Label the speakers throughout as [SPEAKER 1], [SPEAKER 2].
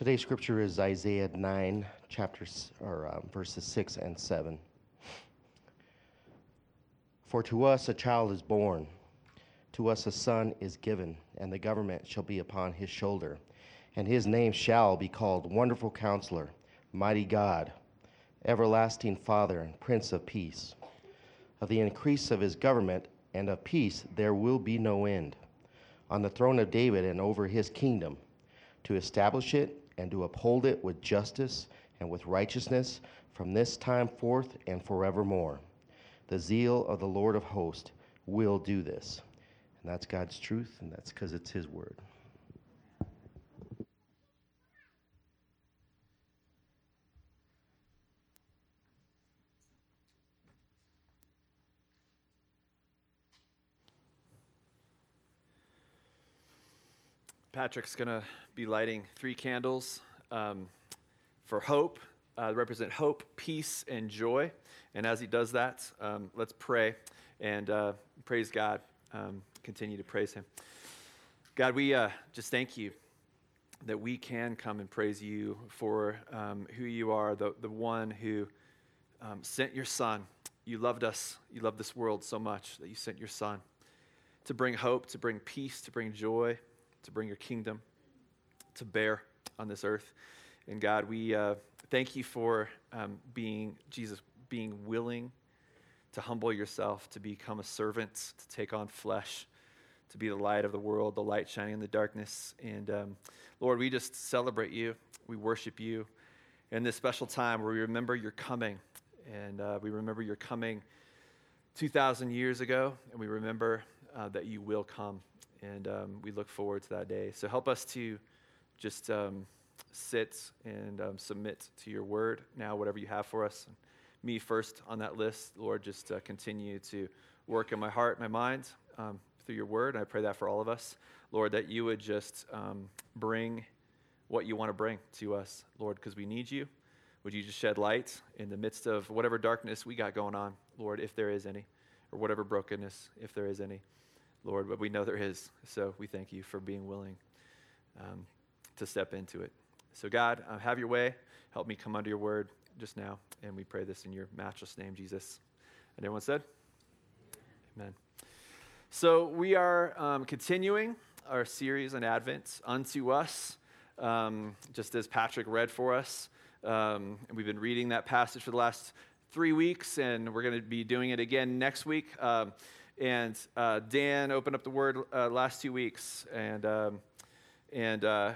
[SPEAKER 1] Today's scripture is Isaiah 9, chapters or uh, verses 6 and 7. For to us a child is born, to us a son is given, and the government shall be upon his shoulder, and his name shall be called Wonderful Counselor, Mighty God, Everlasting Father, and Prince of Peace. Of the increase of his government and of peace there will be no end, on the throne of David and over his kingdom, to establish it and to uphold it with justice and with righteousness from this time forth and forevermore. The zeal of the Lord of hosts will do this. And that's God's truth, and that's because it's His word.
[SPEAKER 2] Patrick's going to be lighting three candles um, for hope, uh, represent hope, peace, and joy. And as he does that, um, let's pray and uh, praise God. Um, continue to praise him. God, we uh, just thank you that we can come and praise you for um, who you are, the, the one who um, sent your son. You loved us, you loved this world so much that you sent your son to bring hope, to bring peace, to bring joy to bring your kingdom to bear on this earth. And God, we uh, thank you for um, being, Jesus, being willing to humble yourself, to become a servant, to take on flesh, to be the light of the world, the light shining in the darkness. And um, Lord, we just celebrate you. We worship you in this special time where we remember your coming. And uh, we remember your coming 2,000 years ago, and we remember uh, that you will come and um, we look forward to that day. So help us to just um, sit and um, submit to your word now, whatever you have for us. Me first on that list, Lord, just uh, continue to work in my heart, my mind um, through your word. And I pray that for all of us, Lord, that you would just um, bring what you want to bring to us, Lord, because we need you. Would you just shed light in the midst of whatever darkness we got going on, Lord, if there is any, or whatever brokenness, if there is any. Lord, but we know there is. So we thank you for being willing um, to step into it. So, God, uh, have your way. Help me come under your word just now. And we pray this in your matchless name, Jesus. And everyone said, Amen. So, we are um, continuing our series on Advent, Unto Us, um, just as Patrick read for us. Um, and we've been reading that passage for the last three weeks, and we're going to be doing it again next week. And uh, Dan opened up the word uh, last two weeks and, um, and uh,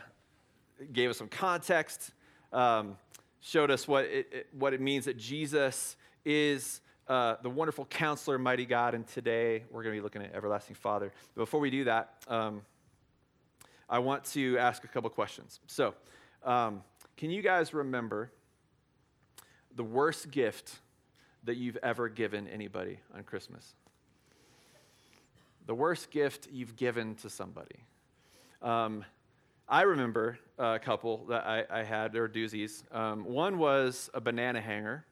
[SPEAKER 2] gave us some context, um, showed us what it, it, what it means that Jesus is uh, the wonderful counselor, mighty God. And today we're going to be looking at everlasting Father. Before we do that, um, I want to ask a couple questions. So, um, can you guys remember the worst gift that you've ever given anybody on Christmas? The worst gift you've given to somebody. Um, I remember a couple that I, I had, they were doozies. Um, one was a banana hanger.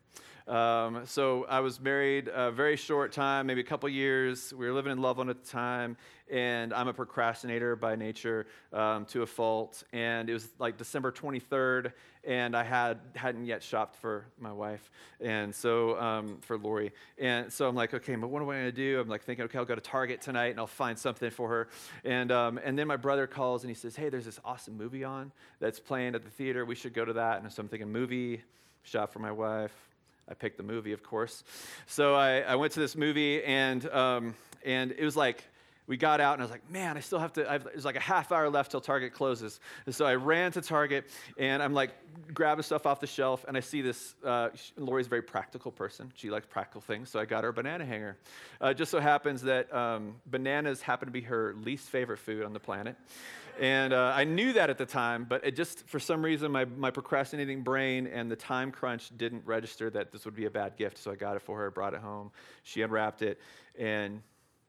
[SPEAKER 2] Um, so I was married a very short time, maybe a couple years. We were living in Loveland at the time, and I'm a procrastinator by nature um, to a fault. And it was like December 23rd, and I had hadn't yet shopped for my wife, and so um, for Lori. And so I'm like, okay, but what am I to do? I'm like thinking, okay, I'll go to Target tonight and I'll find something for her. And um, and then my brother calls and he says, hey, there's this awesome movie on that's playing at the theater. We should go to that. And so I'm thinking, movie, shop for my wife I picked the movie, of course. So I, I went to this movie, and, um, and it was like, we got out, and I was like, man, I still have to, there's like a half hour left till Target closes. And so I ran to Target, and I'm like grabbing stuff off the shelf, and I see this, uh, Lori's a very practical person. She likes practical things, so I got her a banana hanger. Uh, just so happens that um, bananas happen to be her least favorite food on the planet. And uh, I knew that at the time, but it just, for some reason, my, my procrastinating brain and the time crunch didn't register that this would be a bad gift. So I got it for her, brought it home. She unwrapped it, and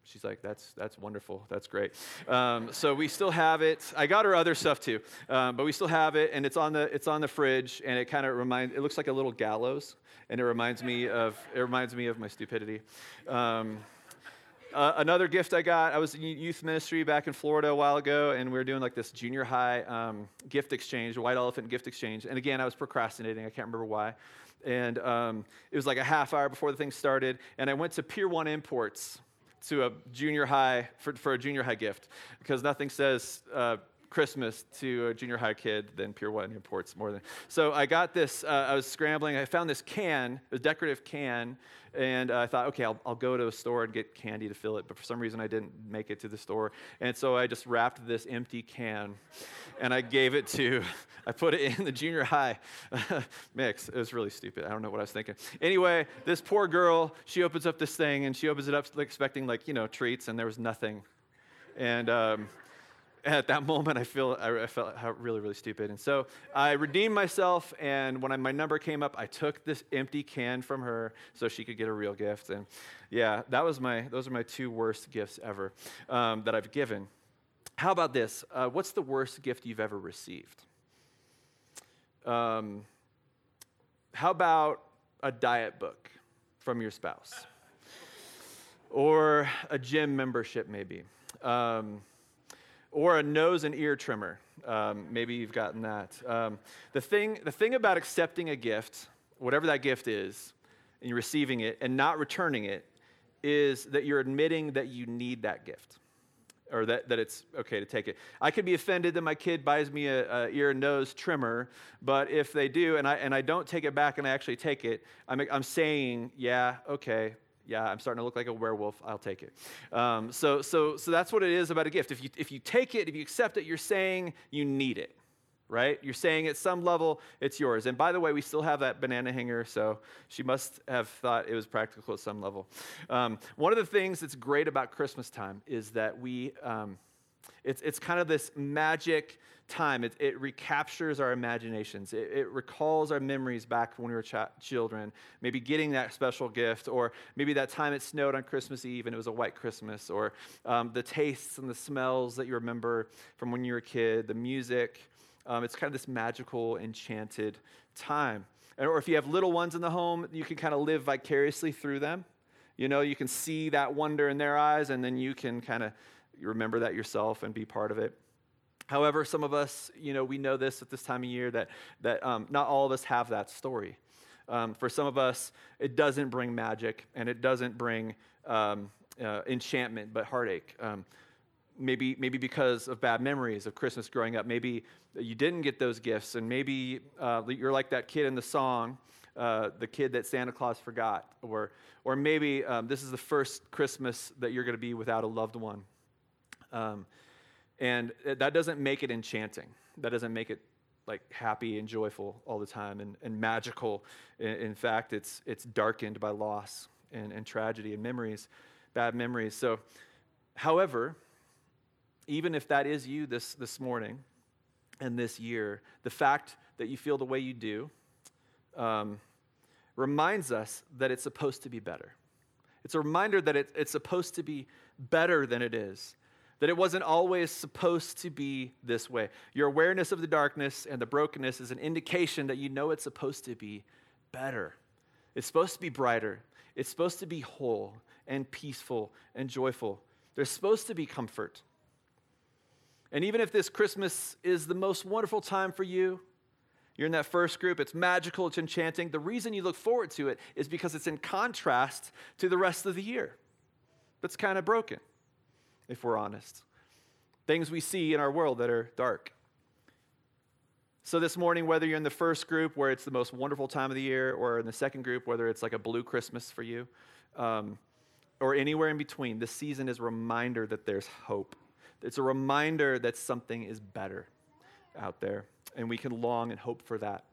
[SPEAKER 2] she's like, that's, that's wonderful. That's great. Um, so we still have it. I got her other stuff too, um, but we still have it, and it's on the, it's on the fridge, and it kind of reminds, it looks like a little gallows, and it reminds me of, it reminds me of my stupidity. Um, uh, another gift I got, I was in youth ministry back in Florida a while ago, and we were doing like this junior high um, gift exchange, white elephant gift exchange. And again, I was procrastinating. I can't remember why. And um, it was like a half hour before the thing started, and I went to Pier 1 Imports to a junior high for, for a junior high gift because nothing says uh, Christmas to a junior high kid than Pier 1 Imports more than. So I got this, uh, I was scrambling. I found this can, a decorative can, and uh, I thought, okay, I'll, I'll go to a store and get candy to fill it. But for some reason, I didn't make it to the store. And so I just wrapped this empty can and I gave it to, I put it in the junior high mix. It was really stupid. I don't know what I was thinking. Anyway, this poor girl, she opens up this thing and she opens it up expecting, like, you know, treats, and there was nothing. And, um, at that moment, I, feel, I, felt really, really stupid. And so I redeemed myself, and when I, my number came up, I took this empty can from her so she could get a real gift. And yeah, that was my, those are my two worst gifts ever um, that I've given. How about this? Uh, what's the worst gift you've ever received? Um, how about a diet book from your spouse? Or a gym membership, maybe. Um, or a nose and ear trimmer. Um, maybe you've gotten that. Um, the, thing, the thing about accepting a gift, whatever that gift is, and you're receiving it and not returning it, is that you're admitting that you need that gift or that, that it's okay to take it. I could be offended that my kid buys me a, a, ear and nose trimmer, but if they do and I, and I don't take it back and I actually take it, I'm, I'm saying, yeah, okay, yeah, I'm starting to look like a werewolf. I'll take it. Um, so, so, so that's what it is about a gift. If you, if you take it, if you accept it, you're saying you need it, right? You're saying at some level it's yours. And by the way, we still have that banana hanger, so she must have thought it was practical at some level. Um, one of the things that's great about Christmas time is that we, um, it's, it's kind of this magic time. It, it recaptures our imaginations. It, it, recalls our memories back when we were ch- children. Maybe getting that special gift, or maybe that time it snowed on Christmas Eve and it was a white Christmas, or um, the tastes and the smells that you remember from when you were a kid, the music. Um, it's kind of this magical, enchanted time. And, Or if you have little ones in the home, you can kind of live vicariously through them. You know, you can see that wonder in their eyes, and then you can kind of remember that yourself and be part of it. However, some of us, you know, we know this at this time of year that, that um, not all of us have that story. Um, for some of us, it doesn't bring magic and it doesn't bring um, uh, enchantment, but heartache. Um, maybe, maybe because of bad memories of Christmas growing up. Maybe you didn't get those gifts, and maybe uh, you're like that kid in the song, uh, the kid that Santa Claus forgot. Or, or maybe um, this is the first Christmas that you're going to be without a loved one. Um, and that doesn't make it enchanting. That doesn't make it like happy and joyful all the time and, and magical. In, in fact, it's, it's darkened by loss and, and tragedy and memories, bad memories. So, however, even if that is you this, this morning and this year, the fact that you feel the way you do um, reminds us that it's supposed to be better. It's a reminder that it, it's supposed to be better than it is that it wasn't always supposed to be this way. Your awareness of the darkness and the brokenness is an indication that you know it's supposed to be better. It's supposed to be brighter. It's supposed to be whole and peaceful and joyful. There's supposed to be comfort. And even if this Christmas is the most wonderful time for you, you're in that first group, it's magical, it's enchanting. The reason you look forward to it is because it's in contrast to the rest of the year that's kind of broken if we're honest. Things we see in our world that are dark. So, this morning, whether you're in the first group where it's the most wonderful time of the year, or in the second group, whether it's like a blue Christmas for you, um, or anywhere in between, this season is a reminder that there's hope. It's a reminder that something is better out there, and we can long and hope for that.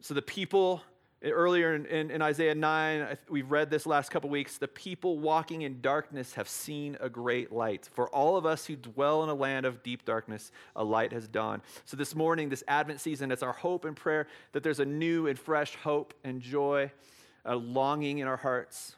[SPEAKER 2] So, the people Earlier in, in, in, Isaiah 9, we've read this last couple weeks. The people walking in darkness have seen a great light. For all of us who dwell in a land of deep darkness, a light has dawned. So this morning, this Advent season, it's our hope and prayer that there's a new and fresh hope and joy, a longing in our hearts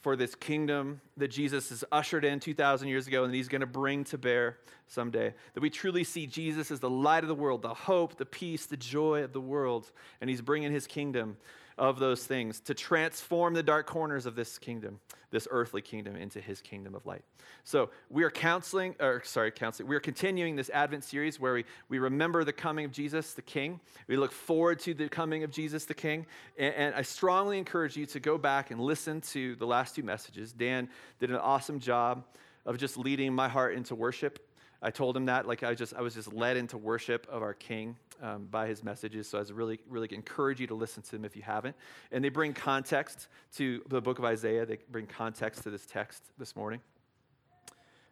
[SPEAKER 2] for this kingdom that Jesus has ushered in 2,000 years ago and that he's going to bring to bear someday. That we truly see Jesus as the light of the world, the hope, the peace, the joy of the world, and he's bringing his kingdom. Of those things to transform the dark corners of this kingdom, this earthly kingdom, into his kingdom of light. So we are counseling, or sorry, counseling, we are continuing this Advent series where we, we remember the coming of Jesus the King. We look forward to the coming of Jesus the King. And, and I strongly encourage you to go back and listen to the last two messages. Dan did an awesome job of just leading my heart into worship. I told him that, like I just I was just led into worship of our King um, by his messages. So I was really really encourage you to listen to them if you haven't. And they bring context to the book of Isaiah. They bring context to this text this morning.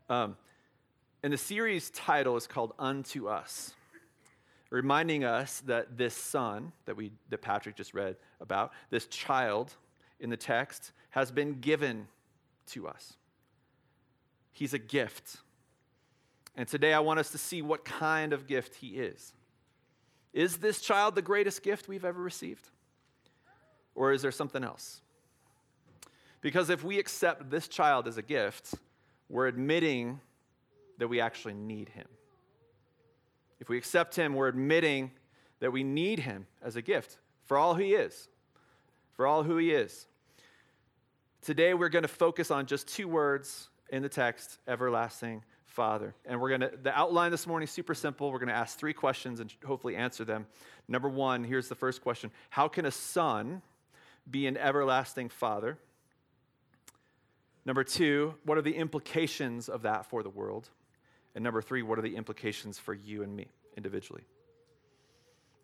[SPEAKER 2] Um, and the series title is called "Unto Us," reminding us that this son that we that Patrick just read about, this child in the text, has been given to us. He's a gift. And today I want us to see what kind of gift he is. Is this child the greatest gift we've ever received? Or is there something else? Because if we accept this child as a gift, we're admitting that we actually need him. If we accept him, we're admitting that we need him as a gift for all he is, for all who he is. Today, we're going to focus on just two words in the text everlasting Father. And we're going to, the outline this morning is super simple. We're going to ask three questions and hopefully answer them. Number one, here's the first question How can a son be an everlasting Father? Number two, what are the implications of that for the world? And number three, what are the implications for you and me individually?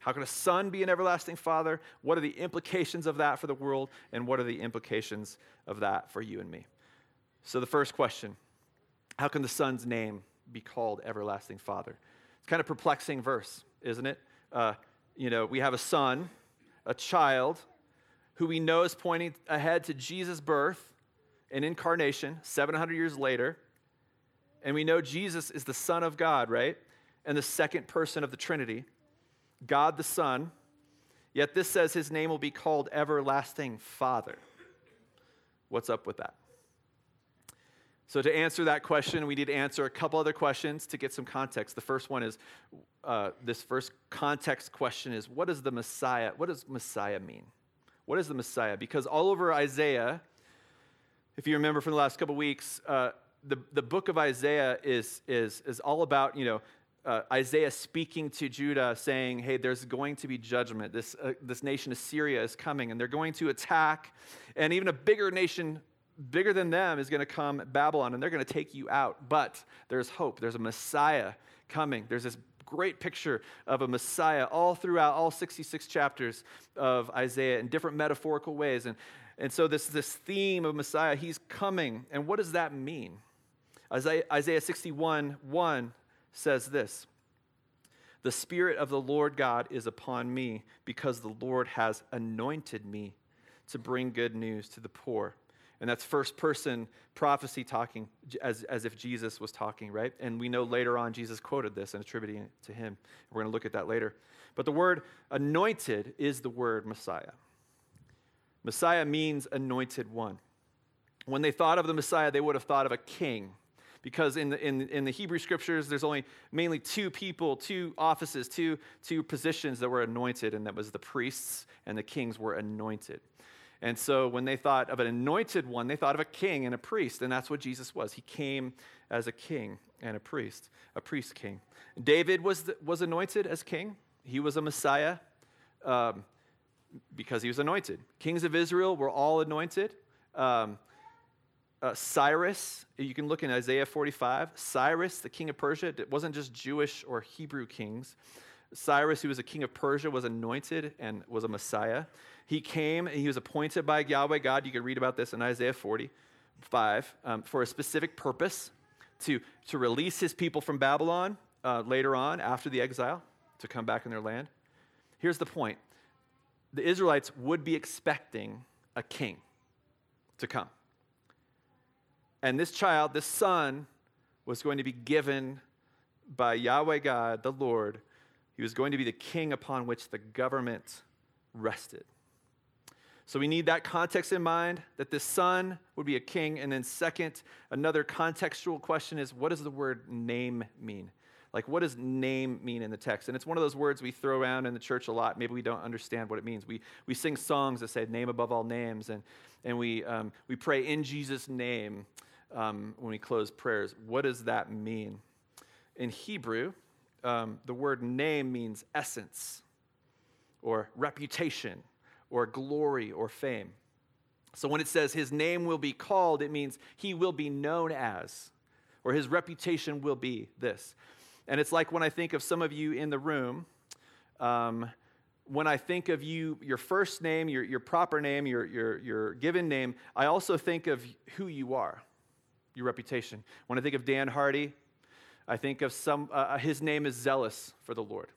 [SPEAKER 2] How can a son be an everlasting father? What are the implications of that for the world? And what are the implications of that for you and me? So, the first question how can the son's name be called everlasting father? It's kind of perplexing verse, isn't it? Uh, you know, we have a son, a child, who we know is pointing ahead to Jesus' birth and incarnation 700 years later. And we know Jesus is the Son of God, right? And the second person of the Trinity, God the Son. Yet this says his name will be called Everlasting Father. What's up with that? So, to answer that question, we need to answer a couple other questions to get some context. The first one is uh, this first context question is what does the Messiah, what does Messiah mean? What is the Messiah? Because all over Isaiah, if you remember from the last couple weeks, uh, the, the book of Isaiah is, is, is all about, you know, uh, Isaiah speaking to Judah, saying, Hey, there's going to be judgment. This, uh, this nation, Assyria, is coming, and they're going to attack. And even a bigger nation, bigger than them, is going to come, Babylon, and they're going to take you out. But there's hope. There's a Messiah coming. There's this great picture of a Messiah all throughout all 66 chapters of Isaiah in different metaphorical ways. And, and so, this, this theme of Messiah, he's coming. And what does that mean? Isaiah, Isaiah 61 1 says this The Spirit of the Lord God is upon me because the Lord has anointed me to bring good news to the poor. And that's first person prophecy talking as, as if Jesus was talking, right? And we know later on Jesus quoted this and attributing it to him. We're going to look at that later. But the word anointed is the word Messiah. Messiah means anointed one. When they thought of the Messiah, they would have thought of a king because in the, in, in the Hebrew scriptures, there's only mainly two people, two offices, two, two positions that were anointed, and that was the priests and the kings were anointed. And so when they thought of an anointed one, they thought of a king and a priest, and that's what Jesus was. He came as a king and a priest, a priest king. David was, was anointed as king, he was a Messiah um, because he was anointed. Kings of Israel were all anointed. Um, uh, Cyrus, you can look in Isaiah 45. Cyrus, the king of Persia, it wasn't just Jewish or Hebrew kings. Cyrus, who was a king of Persia, was anointed and was a Messiah. He came and he was appointed by Yahweh God. You can read about this in Isaiah 45 um, for a specific purpose to, to release his people from Babylon uh, later on after the exile to come back in their land. Here's the point the Israelites would be expecting a king to come. And this child, this son, was going to be given by Yahweh God, the Lord. He was going to be the king upon which the government rested. So we need that context in mind that the son would be a king. And then, second, another contextual question is what does the word name mean? Like, what does name mean in the text? And it's one of those words we throw around in the church a lot. Maybe we don't understand what it means. We, we sing songs that say, name above all names, and, and we, um, we pray in Jesus' name um, when we close prayers. What does that mean? In Hebrew, um, the word name means essence, or reputation, or glory, or fame. So when it says his name will be called, it means he will be known as, or his reputation will be this. And it's like when I think of some of you in the room, um, when I think of you, your first name, your, your proper name, your, your, your given name, I also think of who you are, your reputation. When I think of Dan Hardy, I think of some, uh, uh his name is zealous for the Lord.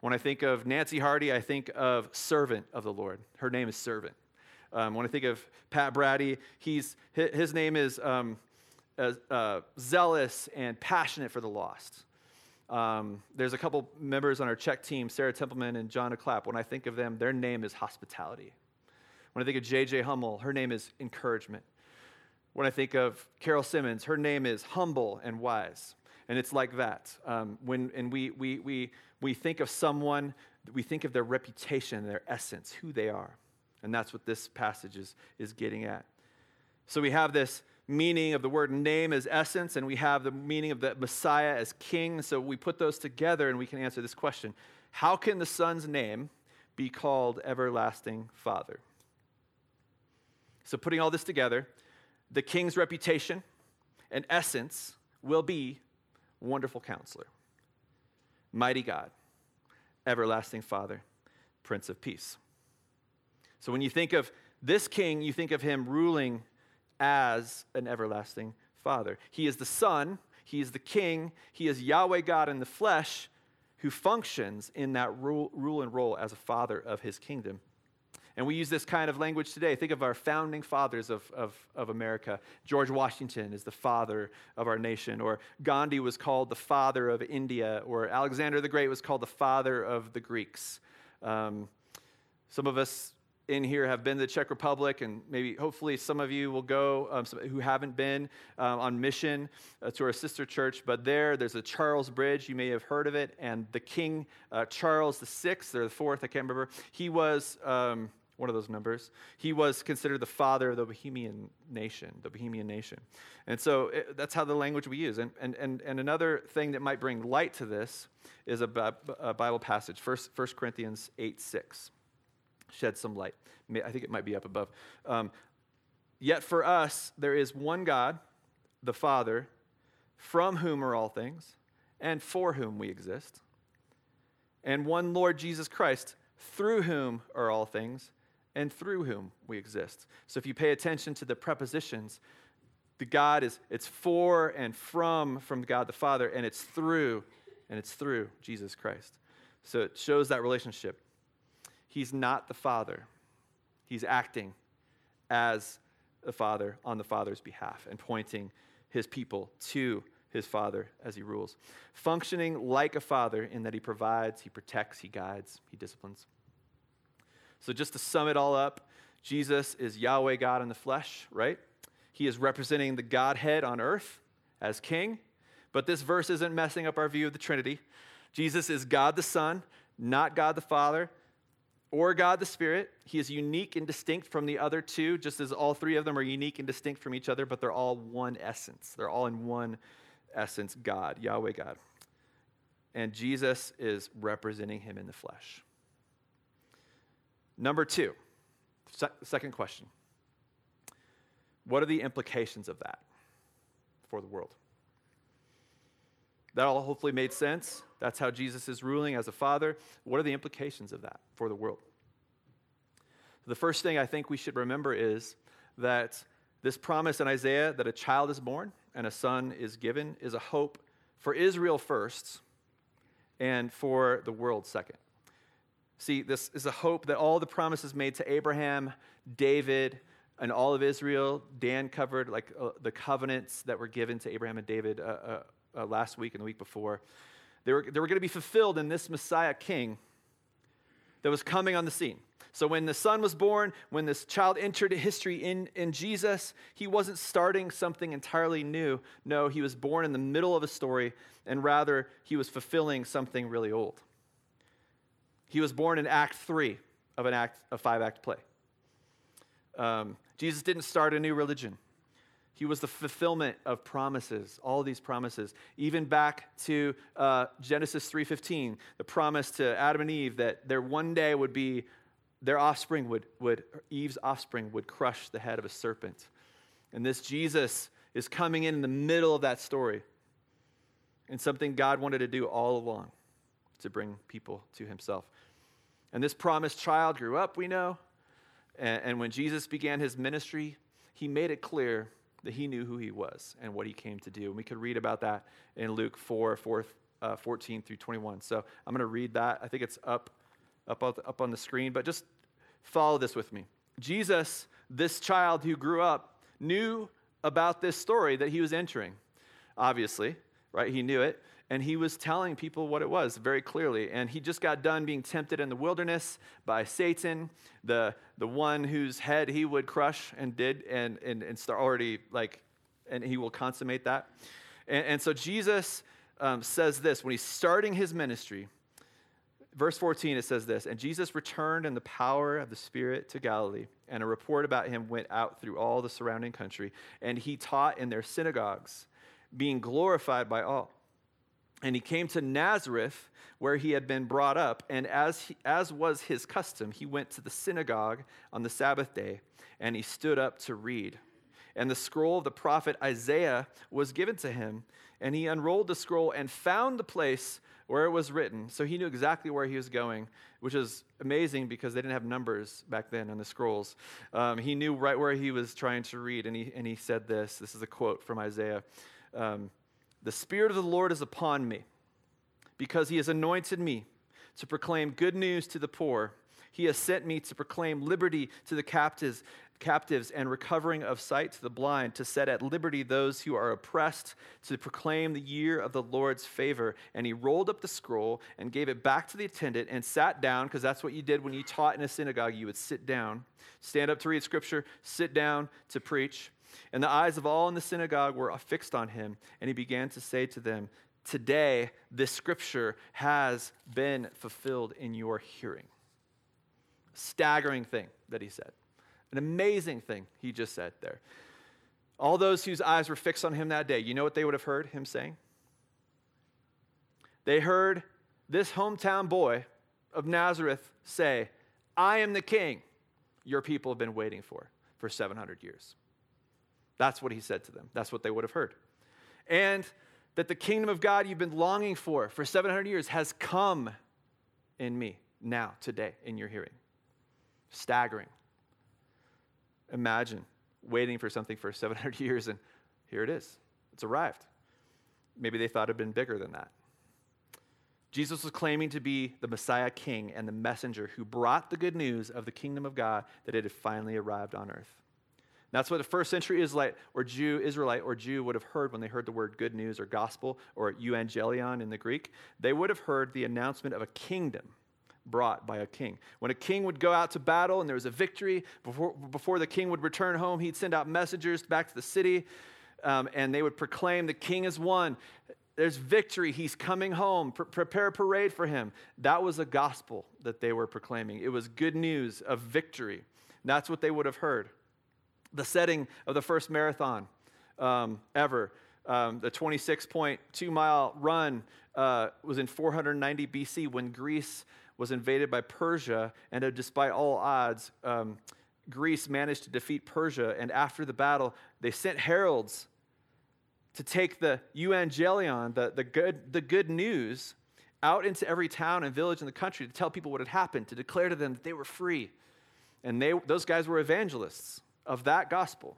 [SPEAKER 2] When I think of Nancy Hardy, I think of servant of the Lord. Her name is servant. Um, when I think of Pat Brady, he's, his name is um, uh, uh, zealous and passionate for the lost. Um, there's a couple members on our Czech team, Sarah Templeman and John Clapp. When I think of them, their name is hospitality. When I think of JJ Hummel, her name is encouragement. When I think of Carol Simmons, her name is humble and wise. And it's like that. Um, when, and we, we, we, we think of someone, we think of their reputation, their essence, who they are. And that's what this passage is, is getting at. So we have this meaning of the word name as essence, and we have the meaning of the Messiah as king. So we put those together and we can answer this question How can the Son's name be called Everlasting Father? So, putting all this together, the king's reputation and essence will be Wonderful Counselor, Mighty God, Everlasting Father, Prince of Peace. So when you think of this king, you think of him ruling as an everlasting father. He is the son, he is the king, he is Yahweh God in the flesh who functions in that rule, rule and role as a father of his kingdom. And we use this kind of language today. Think of our founding fathers of, of, of, America. George Washington is the father of our nation, or Gandhi was called the father of India, or Alexander the Great was called the father of the Greeks. Um, some of us in here have been to the Czech Republic, and maybe hopefully some of you will go um, who haven't been um, on mission uh, to our sister church. But there, there's a Charles Bridge. You may have heard of it. And the King uh, Charles Sixth or the Fourth, I can't remember. He was. Um, one of those numbers. He was considered the father of the Bohemian nation, the Bohemian nation. And so it, that's how the language we use. And, and, and, and another thing that might bring light to this is a, a Bible passage, 1 Corinthians 8 6 shed some light. I think it might be up above. Um, Yet for us, there is one God, the Father, from whom are all things, and for whom we exist, and one Lord Jesus Christ, through whom are all things, and through whom we exist. So if you pay attention to the prepositions, the God is it's for and from from God the Father, and it's through, and it's through Jesus Christ. So it shows that relationship he's not the Father. He's acting as the Father on the Father's behalf and pointing his people to his Father as he rules. Functioning like a Father in that he provides, he protects, he guides, he disciplines. So, just to sum it all up, Jesus is Yahweh God in the flesh, right? He is representing the Godhead on earth as king. But this verse isn't messing up our view of the Trinity. Jesus is God the Son, not God the Father, or God the Spirit. He is unique and distinct from the other two, just as all three of them are unique and distinct from each other, but they're all one essence. They're all in one essence God, Yahweh God. And Jesus is representing him in the flesh. Number two, second question What are the implications of that for the world? That all hopefully made sense. That's how Jesus is ruling as a father. What are the implications of that for the world? The first thing I think we should remember is that this promise in Isaiah that a child is born and a son is given is a hope for Israel first and for the world second. See, this is a hope that all the promises made to Abraham, David, and all of Israel, Dan covered like uh, the covenants that were given to Abraham and David uh, uh, uh last week and the week before. They were, they were going to be fulfilled in this Messiah king that was coming on the scene. So when the son was born, when this child entered history in, in Jesus, he wasn't starting something entirely new. No, he was born in the middle of a story, and rather, he was fulfilling something really old. He was born in Act 3 of an act, a five act play. Um, Jesus didn't start a new religion. He was the fulfillment of promises, all of these promises. Even back to uh, Genesis 3.15, the promise to Adam and Eve that there one day would be, their offspring would, would, Eve's offspring would crush the head of a serpent. And this Jesus is coming in in the middle of that story. And something God wanted to do all along to bring people to himself. And this promised child grew up, we know. And, and when Jesus began his ministry, he made it clear that he knew who he was and what he came to do. And we could read about that in Luke 4, 4 uh, 14 through 21. So I'm going to read that. I think it's up, up, up on the screen, but just follow this with me. Jesus, this child who grew up, knew about this story that he was entering, obviously, right? He knew it and he was telling people what it was very clearly. And he just got done being tempted in the wilderness by Satan, the, the one whose head he would crush and did, and, and, and start already like, and he will consummate that. And, and so Jesus um, says this when he's starting his ministry. Verse 14, it says this And Jesus returned in the power of the Spirit to Galilee, and a report about him went out through all the surrounding country, and he taught in their synagogues, being glorified by all. And he came to Nazareth, where he had been brought up. And as, he, as was his custom, he went to the synagogue on the Sabbath day, and he stood up to read. And the scroll of the prophet Isaiah was given to him. And he unrolled the scroll and found the place where it was written. So he knew exactly where he was going, which is amazing because they didn't have numbers back then on the scrolls. Um, he knew right where he was trying to read. And he, and he said this this is a quote from Isaiah. Um, the Spirit of the Lord is upon me, because he has anointed me to proclaim good news to the poor. He has sent me to proclaim liberty to the captives, captives and recovering of sight to the blind, to set at liberty those who are oppressed, to proclaim the year of the Lord's favor. And he rolled up the scroll and gave it back to the attendant and sat down, because that's what you did when you taught in a synagogue. You would sit down, stand up to read scripture, sit down to preach. And the eyes of all in the synagogue were fixed on him, and he began to say to them, Today, this scripture has been fulfilled in your hearing. Staggering thing that he said. An amazing thing he just said there. All those whose eyes were fixed on him that day, you know what they would have heard him saying? They heard this hometown boy of Nazareth say, I am the king your people have been waiting for for 700 years. That's what he said to them. That's what they would have heard. And that the kingdom of God you've been longing for for 700 years has come in me now, today, in your hearing. Staggering. Imagine waiting for something for 700 years and here it is. It's arrived. Maybe they thought it had been bigger than that. Jesus was claiming to be the Messiah King and the messenger who brought the good news of the kingdom of God that it had finally arrived on earth. That's what the first century Israelite or Jew, Israelite or Jew would have heard when they heard the word good news or gospel or euangelion in the Greek. They would have heard the announcement of a kingdom brought by a king. When a king would go out to battle and there was a victory, before, before the king would return home, he'd send out messengers back to the city um, and they would proclaim, The king has won. There's victory. He's coming home. Pre- prepare a parade for him. That was a gospel that they were proclaiming. It was good news of victory. That's what they would have heard the setting of the first marathon um, ever. Um, the 26.2 mile run uh, was in 490 BC when Greece was invaded by Persia, and uh, despite all odds, um, Greece managed to defeat Persia. And after the battle, they sent heralds to take the euangelion, the, the, good, the good news, out into every town and village in the country to tell people what had happened, to declare to them that they were free. And they, those guys were evangelists of that gospel.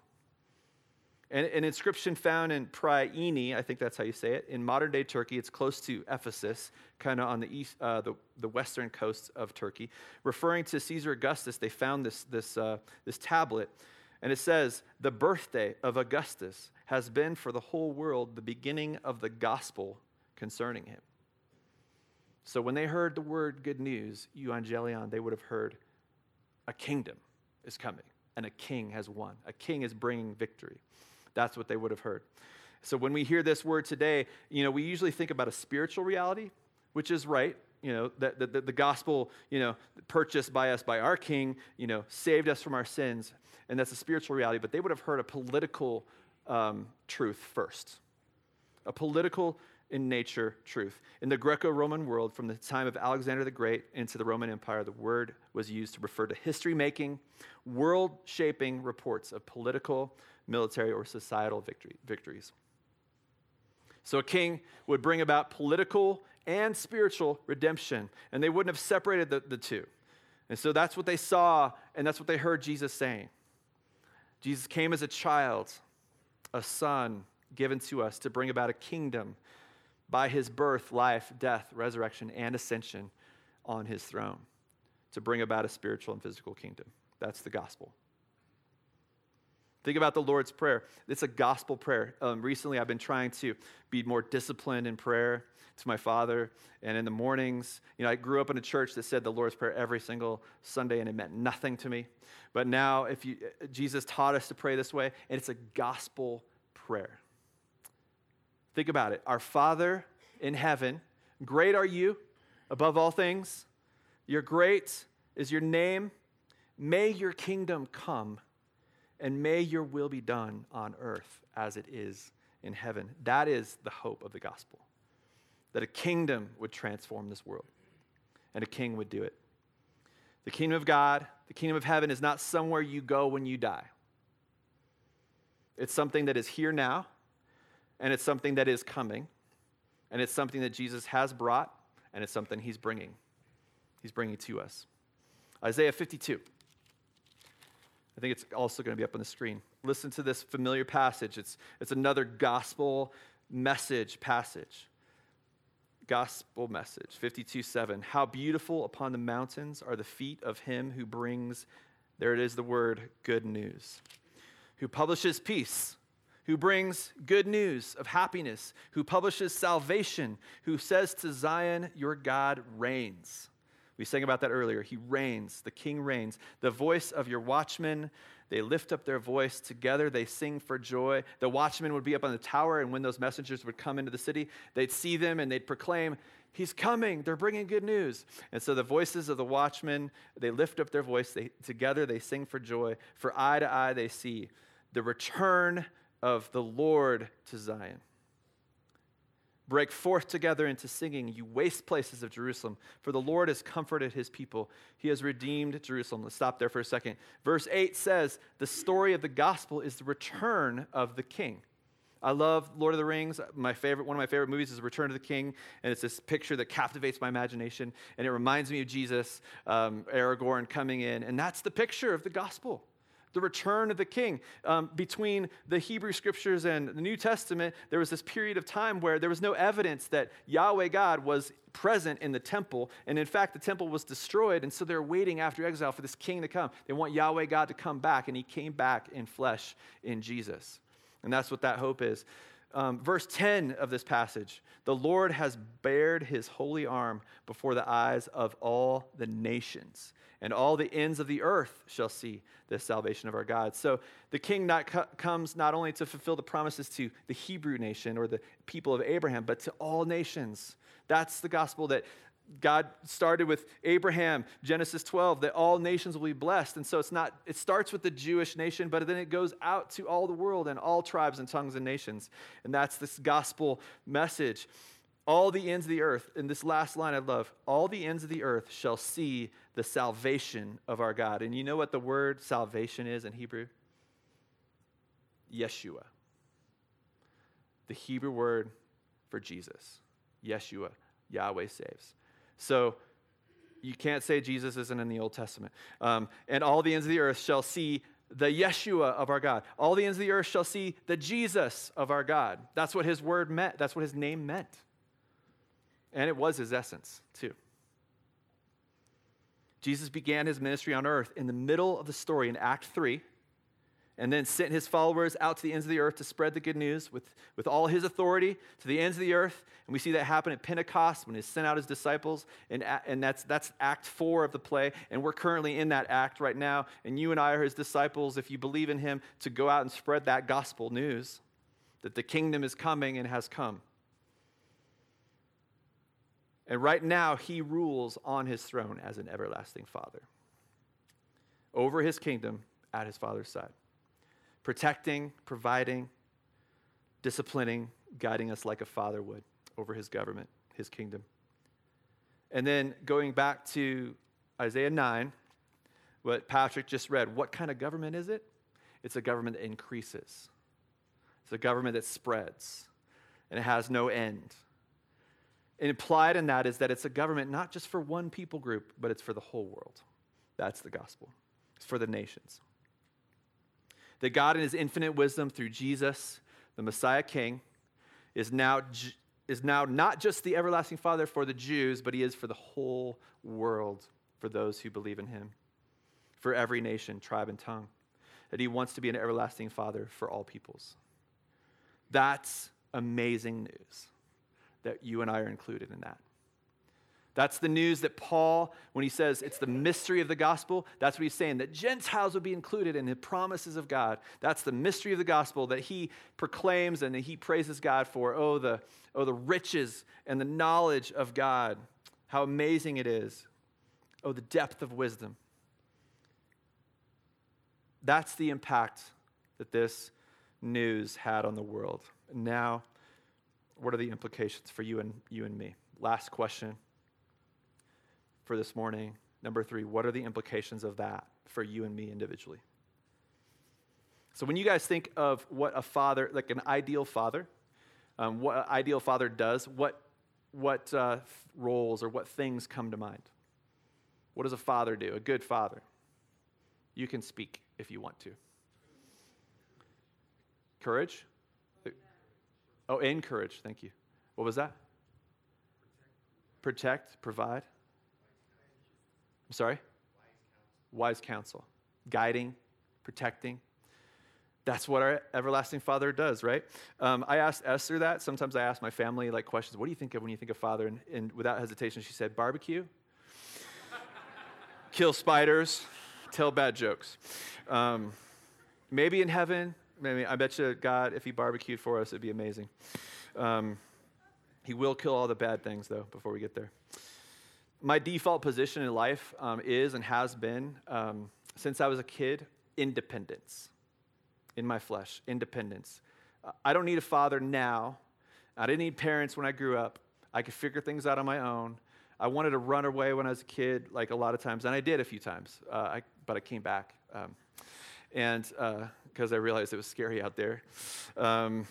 [SPEAKER 2] And an inscription found in Priene, I think that's how you say it, in modern day Turkey. It's close to Ephesus, kind of on the, east, uh, the, the western coast of Turkey. Referring to Caesar Augustus, they found this, this, uh, this tablet, and it says, The birthday of Augustus has been for the whole world the beginning of the gospel concerning him. So when they heard the word good news, euangelion, they would have heard a kingdom is coming and a king has won. A king is bringing victory. That's what they would have heard. So when we hear this word today, you know, we usually think about a spiritual reality, which is right. You know, that the, the, gospel, you know, purchased by us by our king, you know, saved us from our sins. And that's a spiritual reality. But they would have heard a political um, truth first. A political in nature truth. In the Greco Roman world, from the time of Alexander the Great into the Roman Empire, the word was used to refer to history making, world shaping reports of political, military, or societal victory, victories. So a king would bring about political and spiritual redemption, and they wouldn't have separated the, the two. And so that's what they saw, and that's what they heard Jesus saying. Jesus came as a child, a son given to us to bring about a kingdom by his birth, life, death, resurrection, and ascension on his throne to bring about a spiritual and physical kingdom. That's the gospel. Think about the Lord's Prayer. It's a gospel prayer. Um, recently, I've been trying to be more disciplined in prayer to my Father. And in the mornings, you know, I grew up in a church that said the Lord's Prayer every single Sunday, and it meant nothing to me. But now, if you, Jesus taught us to pray this way, and it's a gospel prayer. Think about it. Our Father in heaven, great are you above all things. Your great is your name. May your kingdom come and may your will be done on earth as it is in heaven. That is the hope of the gospel that a kingdom would transform this world and a king would do it. The kingdom of God, the kingdom of heaven, is not somewhere you go when you die. It's something that is here now, and it's something that is coming, and it's something that Jesus has brought, and it's something he's bringing. He's bringing to us. Isaiah 52. I think it's also going to be up on the screen. Listen to this familiar passage. It's, it's another gospel message passage. Gospel message 52 7. How beautiful upon the mountains are the feet of him who brings, there it is, the word, good news, who publishes peace, who brings good news of happiness, who publishes salvation, who says to Zion, Your God reigns. We sang about that earlier. He reigns, the king reigns. The voice of your watchmen, they lift up their voice together, they sing for joy. The watchmen would be up on the tower, and when those messengers would come into the city, they'd see them and they'd proclaim, He's coming. They're bringing good news. And so the voices of the watchmen, they lift up their voice. They, together they sing for joy. For eye to eye they see the return of the Lord to Zion. Break forth together into singing, you waste places of Jerusalem, for the Lord has comforted his people. He has redeemed Jerusalem. Let's stop there for a second. Verse 8 says, The story of the gospel is the return of the king. I love Lord of the Rings. My favorite, one of my favorite movies is Return of the King, and it's this picture that captivates my imagination, and it reminds me of Jesus, um, Aragorn coming in, and that's the picture of the gospel the return of the king. Um, between the Hebrew scriptures and the New Testament, there was this period of time where there was no evidence that Yahweh God was present in the temple. And in fact, the temple was destroyed. And so they're waiting after exile for this king to come. They want Yahweh God to come back. And he came back in flesh in Jesus. And that's what that hope is. Um, verse 10 of this passage the Lord has bared his holy arm before the eyes of all the nations and all the ends of the earth shall see the salvation of our God. So the king not co- comes not only to fulfill the promises to the Hebrew nation or the people of Abraham, but to all nations. That's the gospel that God started with Abraham, Genesis 12, that all nations will be blessed. And so it's not, it starts with the Jewish nation, but then it goes out to all the world and all tribes and tongues and nations. And that's this gospel message all the ends of the earth, in this last line I love, all the ends of the earth shall see the salvation of our God. And you know what the word salvation is in Hebrew? Yeshua. The Hebrew word for Jesus. Yeshua. Yahweh saves. So you can't say Jesus isn't in the Old Testament. Um, and all the ends of the earth shall see the Yeshua of our God. All the ends of the earth shall see the Jesus of our God. That's what his word meant. That's what his name meant. And it was his essence, too. Jesus began his ministry on earth in the middle of the story in Act 3. And then sent his followers out to the ends of the earth to spread the good news with, with all his authority to the ends of the earth. And we see that happen at Pentecost when he sent out his disciples. And, and that's, that's act four of the play. And we're currently in that act right now. And you and I are his disciples, if you believe in him, to go out and spread that gospel news that the kingdom is coming and has come. And right now, he rules on his throne as an everlasting father over his kingdom at his father's side, protecting, providing, disciplining, guiding us like a father would over his government, his kingdom. And then going back to Isaiah 9, what Patrick just read, what kind of government is it? It's a government that increases, it's a government that spreads, and it has no end. And implied in that is that it's a government not just for one people group, but it's for the whole world. That's the gospel. It's for the nations. That God, in his infinite wisdom through Jesus, the Messiah King, is now, is now not just the everlasting Father for the Jews, but he is for the whole world, for those who believe in him, for every nation, tribe, and tongue. That he wants to be an everlasting Father for all peoples. That's amazing news that you and I are included in that. That's the news that Paul, when he says it's the mystery of the gospel, that's what he's saying, that Gentiles would be included in the promises of God. That's the mystery of the gospel that he proclaims and that he praises God for. Oh, the, oh, the riches and the knowledge of God. How amazing it is. Oh, the depth of wisdom. That's the impact that this news had on the world. Now, what are the implications for you and you and me? Last question for this morning. Number three, what are the implications of that for you and me individually? So, when you guys think of what a father, like an ideal father, um, what an ideal father does, what, what uh, roles or what things come to mind? What does a father do? A good father. You can speak if you want to. Courage? Oh, encourage. Thank you. What was that? Protect, provide. I'm sorry? Wise counsel. Guiding, protecting. That's what our everlasting Father does, right? Um, I asked Esther that. Sometimes I ask my family like questions. What do you think of when you think of Father? And, and without hesitation, she said, barbecue, kill spiders, tell bad jokes. Um, maybe in heaven, I I bet you God, if He barbecued for us, it'd be amazing. Um, he will kill all the bad things, though, before we get there. My default position in life um, is and has been, um, since I was a kid, independence in my flesh, independence. I don't need a father now. I didn't need parents when I grew up. I could figure things out on my own. I wanted to run away when I was a kid, like a lot of times, and I did a few times, uh, I, but I came back. Um, and uh, because I realized it was scary out there. Um,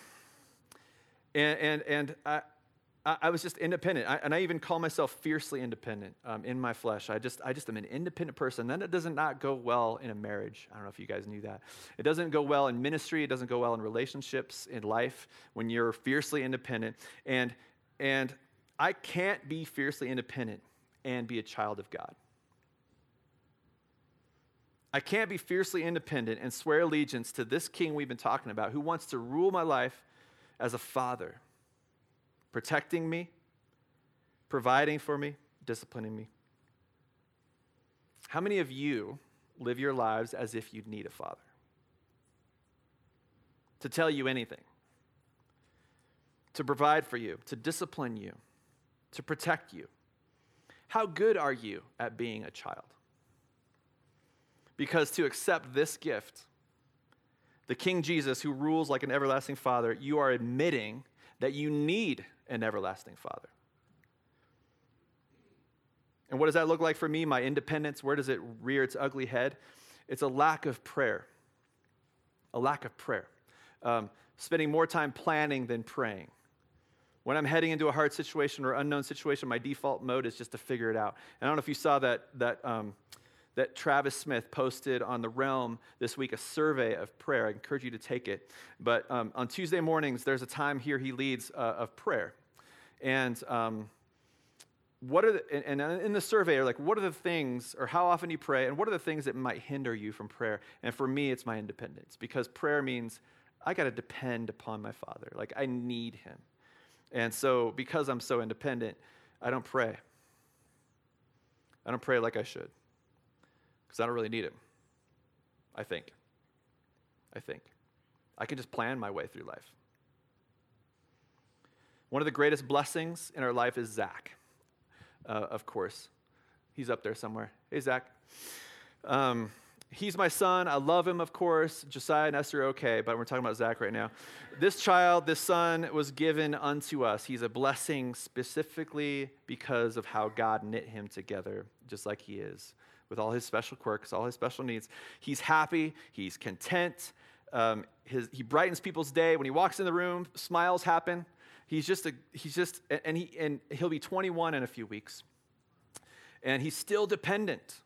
[SPEAKER 2] and and, and I, I was just independent. I, and I even call myself fiercely independent um, in my flesh. I just, I just am an independent person. Then it doesn't not go well in a marriage. I don't know if you guys knew that. It doesn't go well in ministry. It doesn't go well in relationships, in life, when you're fiercely independent. And, and I can't be fiercely independent and be a child of God. I can't be fiercely independent and swear allegiance to this king we've been talking about who wants to rule my life as a father, protecting me, providing for me, disciplining me. How many of you live your lives as if you'd need a father? To tell you anything, to provide for you, to discipline you, to protect you. How good are you at being a child? Because to accept this gift, the King Jesus, who rules like an everlasting Father, you are admitting that you need an everlasting Father. And what does that look like for me? My independence, where does it rear its ugly head? It's a lack of prayer. A lack of prayer. Um, spending more time planning than praying. When I'm heading into a hard situation or unknown situation, my default mode is just to figure it out. And I don't know if you saw that, that um, that Travis Smith posted on the Realm this week, a survey of prayer. I encourage you to take it. But um, on Tuesday mornings, there's a time here he leads uh, of prayer. And um, what are the, and, and in the survey are like what are the things or how often you pray and what are the things that might hinder you from prayer and for me it's my independence because prayer means i got to depend upon my father like i need him and so because i'm so independent i don't pray i don't pray like i should because i don't really need him i think i think i can just plan my way through life one of the greatest blessings in our life is zach uh, of course. He's up there somewhere. Hey, Zach. Um, he's my son. I love him, of course. Josiah and Esther are okay, but we're talking about Zach right now. This child, this son, was given unto us. He's a blessing specifically because of how God knit him together, just like he is, with all his special quirks, all his special needs. He's happy, he's content. Um, his, he brightens people's day. When he walks in the room, smiles happen. He's just a, he's just, and, he, and he'll be 21 in a few weeks. And he's still dependent.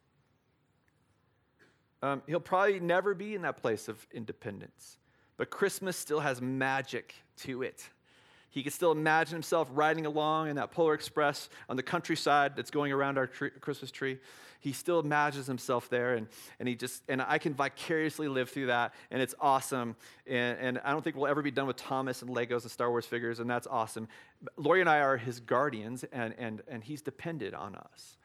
[SPEAKER 2] Um, he'll probably never be in that place of independence. But Christmas still has magic to it. He can still imagine himself riding along in that Polar Express on the countryside that's going around our tree, Christmas tree. He still imagines himself there, and, and he just and I can vicariously live through that, and it's awesome. And, and I don't think we'll ever be done with Thomas and Legos and Star Wars figures, and that's awesome. Lori and I are his guardians, and and and he's depended on us.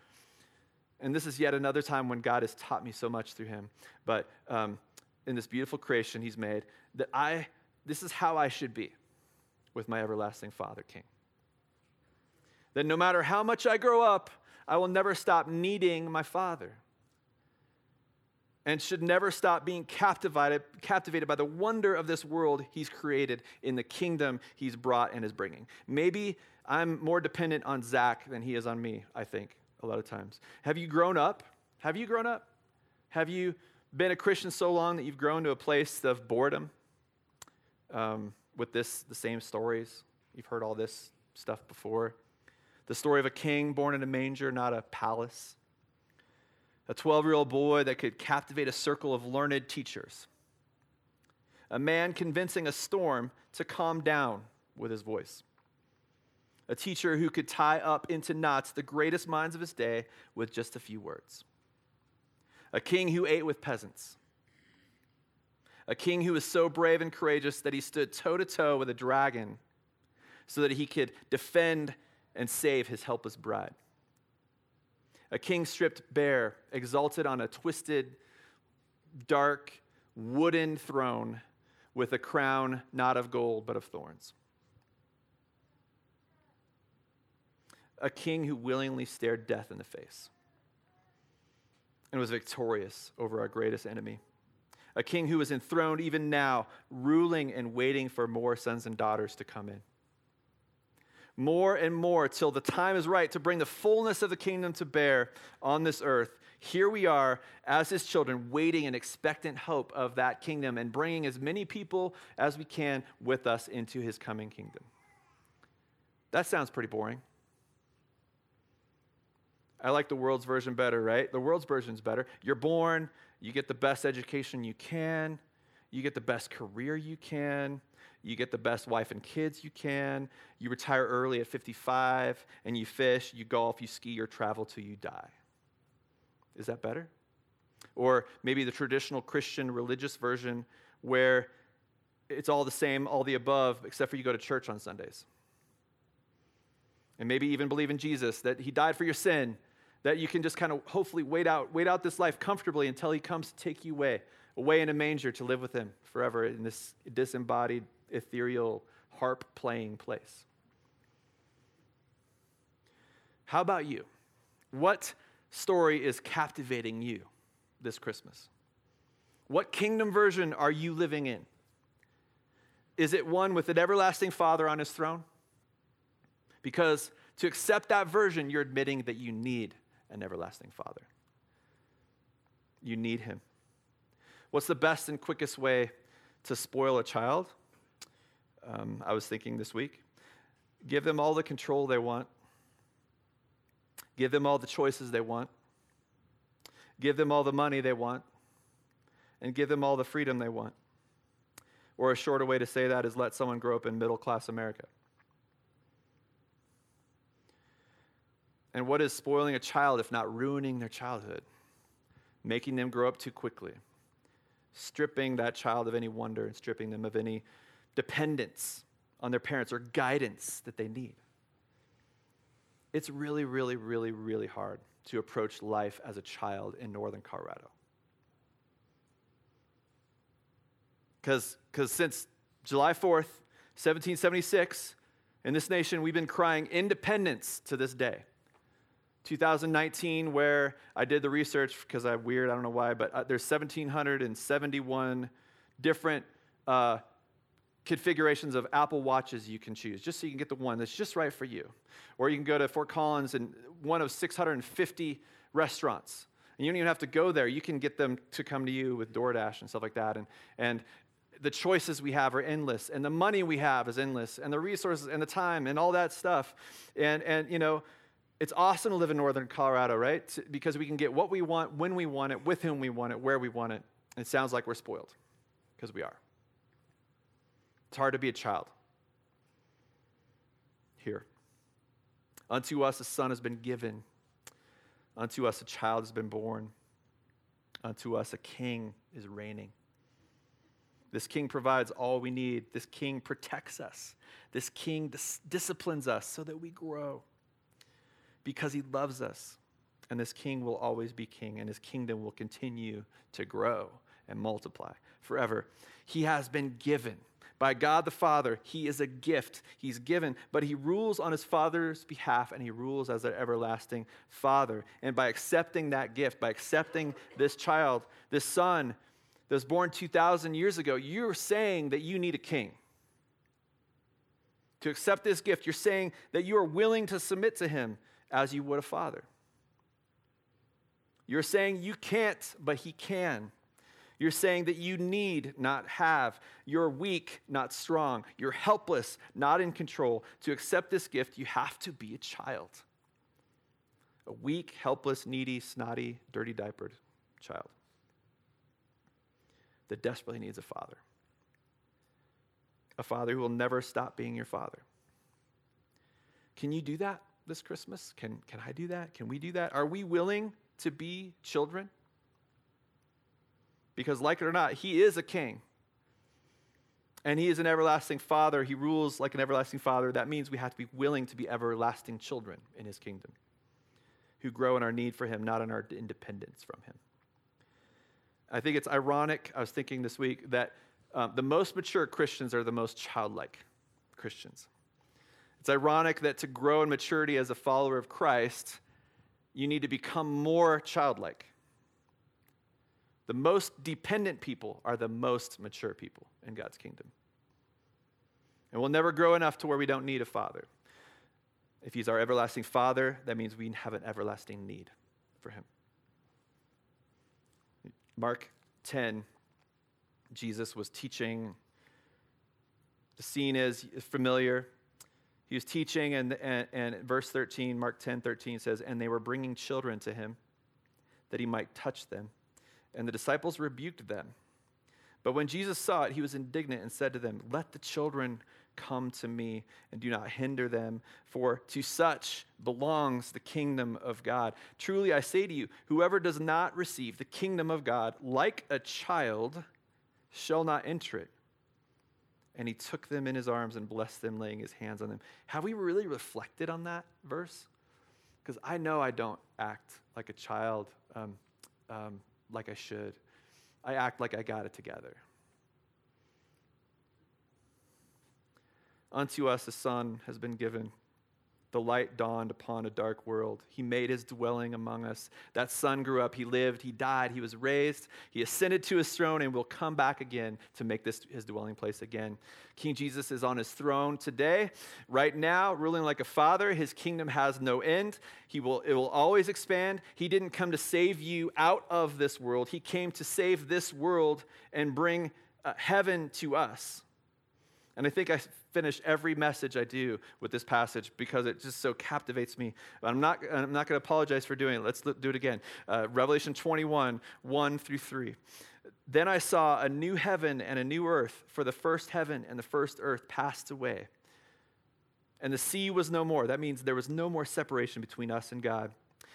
[SPEAKER 2] And this is yet another time when God has taught me so much through him. But um, in this beautiful creation he's made, that I this is how I should be with my everlasting Father King. That no matter how much I grow up, I will never stop needing my Father. And should never stop being captivated, captivated by the wonder of this world He's created in the kingdom He's brought and is bringing. Maybe I'm more dependent on Zach than he is on me, I think, a lot of times. Have you grown up? Have you grown up? Have you been a Christian so long that you've grown to a place of boredom? Um, with this, the same stories. You've heard all this stuff before. The story of a king born in a manger, not a palace. A 12 year old boy that could captivate a circle of learned teachers. A man convincing a storm to calm down with his voice. A teacher who could tie up into knots the greatest minds of his day with just a few words. A king who ate with peasants a king who was so brave and courageous that he stood toe to toe with a dragon so that he could defend and save his helpless bride. A king stripped bare, exalted on a twisted, dark, wooden throne with a crown not of gold but of thorns. A king who willingly stared death in the face and was victorious over our greatest enemy a king who is enthroned even now, ruling and waiting for more sons and daughters to come in. More and more till the time is right to bring the fullness of the kingdom to bear on this earth. Here we are as his children, waiting in expectant hope of that kingdom and bringing as many people as we can with us into his coming kingdom. That sounds pretty boring. I like the world's version better, right? The world's version's better. You're born, you get the best education you can, you get the best career you can, you get the best wife and kids you can, you retire early at 55, and you fish, you golf, you ski, or travel till you die. Is that better? Or maybe the traditional Christian religious version where it's all the same, all the above, except for you go to church on Sundays. And maybe even believe in Jesus, that he died for your sin, that you can just kind of hopefully wait out, wait out this life comfortably until he comes to take you away, away in a manger to live with him forever in this disembodied, ethereal, harp playing place. How about you? What story is captivating you this Christmas? What kingdom version are you living in? Is it one with an everlasting Father on his throne? Because to accept that version, you're admitting that you need an everlasting Father. You need Him. What's the best and quickest way to spoil a child? Um, I was thinking this week give them all the control they want, give them all the choices they want, give them all the money they want, and give them all the freedom they want. Or a shorter way to say that is let someone grow up in middle class America. And what is spoiling a child if not ruining their childhood? Making them grow up too quickly, stripping that child of any wonder and stripping them of any dependence on their parents or guidance that they need. It's really, really, really, really hard to approach life as a child in northern Colorado. Because since July 4th, 1776, in this nation, we've been crying independence to this day. 2019, where I did the research because I'm weird, I don't know why, but uh, there's 1,771 different uh, configurations of Apple Watches you can choose, just so you can get the one that's just right for you. Or you can go to Fort Collins and one of 650 restaurants. And you don't even have to go there. You can get them to come to you with DoorDash and stuff like that. And, and the choices we have are endless, and the money we have is endless, and the resources and the time and all that stuff. And, and you know, it's awesome to live in northern Colorado, right? Because we can get what we want, when we want it, with whom we want it, where we want it. It sounds like we're spoiled, because we are. It's hard to be a child here. Unto us a son has been given, unto us a child has been born, unto us a king is reigning. This king provides all we need. This king protects us. This king dis- disciplines us so that we grow because he loves us. And this king will always be king, and his kingdom will continue to grow and multiply forever. He has been given by God the Father. He is a gift. He's given, but he rules on his Father's behalf, and he rules as an everlasting Father. And by accepting that gift, by accepting this child, this son, that was born 2,000 years ago, you're saying that you need a king. To accept this gift, you're saying that you are willing to submit to him as you would a father. You're saying you can't, but he can. You're saying that you need, not have. You're weak, not strong. You're helpless, not in control. To accept this gift, you have to be a child. A weak, helpless, needy, snotty, dirty diapered child that desperately needs a father. A father who will never stop being your father. Can you do that this Christmas? Can, can I do that? Can we do that? Are we willing to be children? Because, like it or not, he is a king. And he is an everlasting father. He rules like an everlasting father. That means we have to be willing to be everlasting children in his kingdom who grow in our need for him, not in our independence from him. I think it's ironic, I was thinking this week, that um, the most mature Christians are the most childlike Christians. It's ironic that to grow in maturity as a follower of Christ, you need to become more childlike. The most dependent people are the most mature people in God's kingdom. And we'll never grow enough to where we don't need a father. If he's our everlasting father, that means we have an everlasting need for him. Mark 10, Jesus was teaching. The scene is familiar. He was teaching, and, and, and verse 13, Mark 10 13 says, And they were bringing children to him that he might touch them. And the disciples rebuked them. But when Jesus saw it, he was indignant and said to them, Let the children Come to me and do not hinder them, for to such belongs the kingdom of God. Truly I say to you, whoever does not receive the kingdom of God like a child shall not enter it. And he took them in his arms and blessed them, laying his hands on them. Have we really reflected on that verse? Because I know I don't act like a child um, um, like I should. I act like I got it together. Unto us a son has been given. The light dawned upon a dark world. He made his dwelling among us. That son grew up. He lived. He died. He was raised. He ascended to his throne and will come back again to make this his dwelling place again. King Jesus is on his throne today, right now, ruling like a father. His kingdom has no end. He will, it will always expand. He didn't come to save you out of this world, he came to save this world and bring uh, heaven to us. And I think I finish every message I do with this passage because it just so captivates me. I'm not, I'm not going to apologize for doing it. Let's do it again. Uh, Revelation 21, 1 through 3. Then I saw a new heaven and a new earth, for the first heaven and the first earth passed away, and the sea was no more. That means there was no more separation between us and God.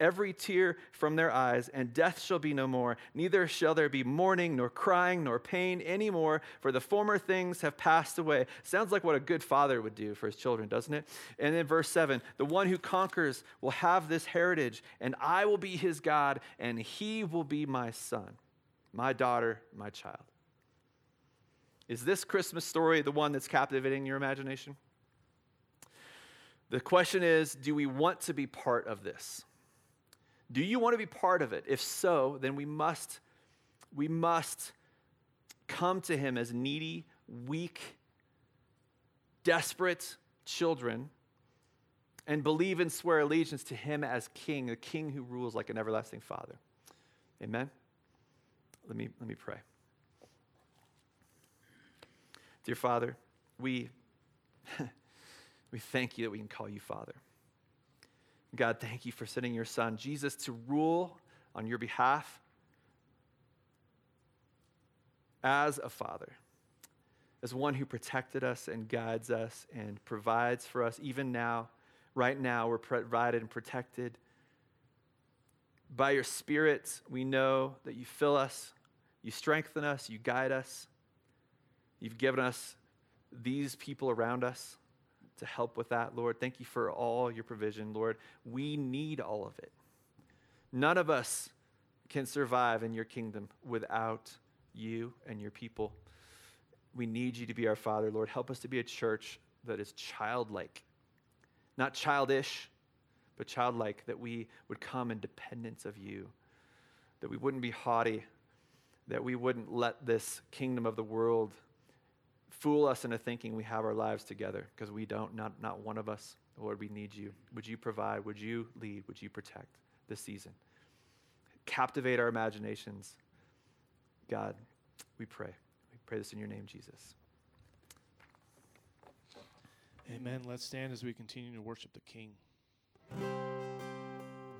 [SPEAKER 2] every tear from their eyes, and death shall be no more. Neither shall there be mourning, nor crying, nor pain anymore, for the former things have passed away. Sounds like what a good father would do for his children, doesn't it? And then verse 7 The one who conquers will have this heritage, and I will be his God, and he will be my son, my daughter, my child. Is this Christmas story the one that's captivating your imagination? The question is do we want to be part of this? Do you want to be part of it? If so, then we must we must come to him as needy, weak, desperate children and believe and swear allegiance to him as king, the king who rules like an everlasting father. Amen. Let me let me pray. Dear Father, we we thank you that we can call you Father. God, thank you for sending your son, Jesus, to rule on your behalf as a father, as one who protected us and guides us and provides for us. Even now, right now, we're provided and protected. By your Spirit, we know that you fill us, you strengthen us, you guide us. You've given us these people around us to help with that, Lord. Thank you for all your provision, Lord. We need all of it. None of us can survive in your kingdom without you and your people. We need you to be our Father, Lord. Help us to be a church that is childlike, not childish, but childlike, that we would come in dependence of you, that we wouldn't be haughty, that we wouldn't let this kingdom of the world fool us into thinking we have our lives together because we don't, not, not one of us. Lord, we need you. Would you provide? Would you lead? Would you protect this season? Captivate our imaginations. God, we pray. We pray this in your name, Jesus.
[SPEAKER 3] Amen. Let's stand as we continue to worship the King.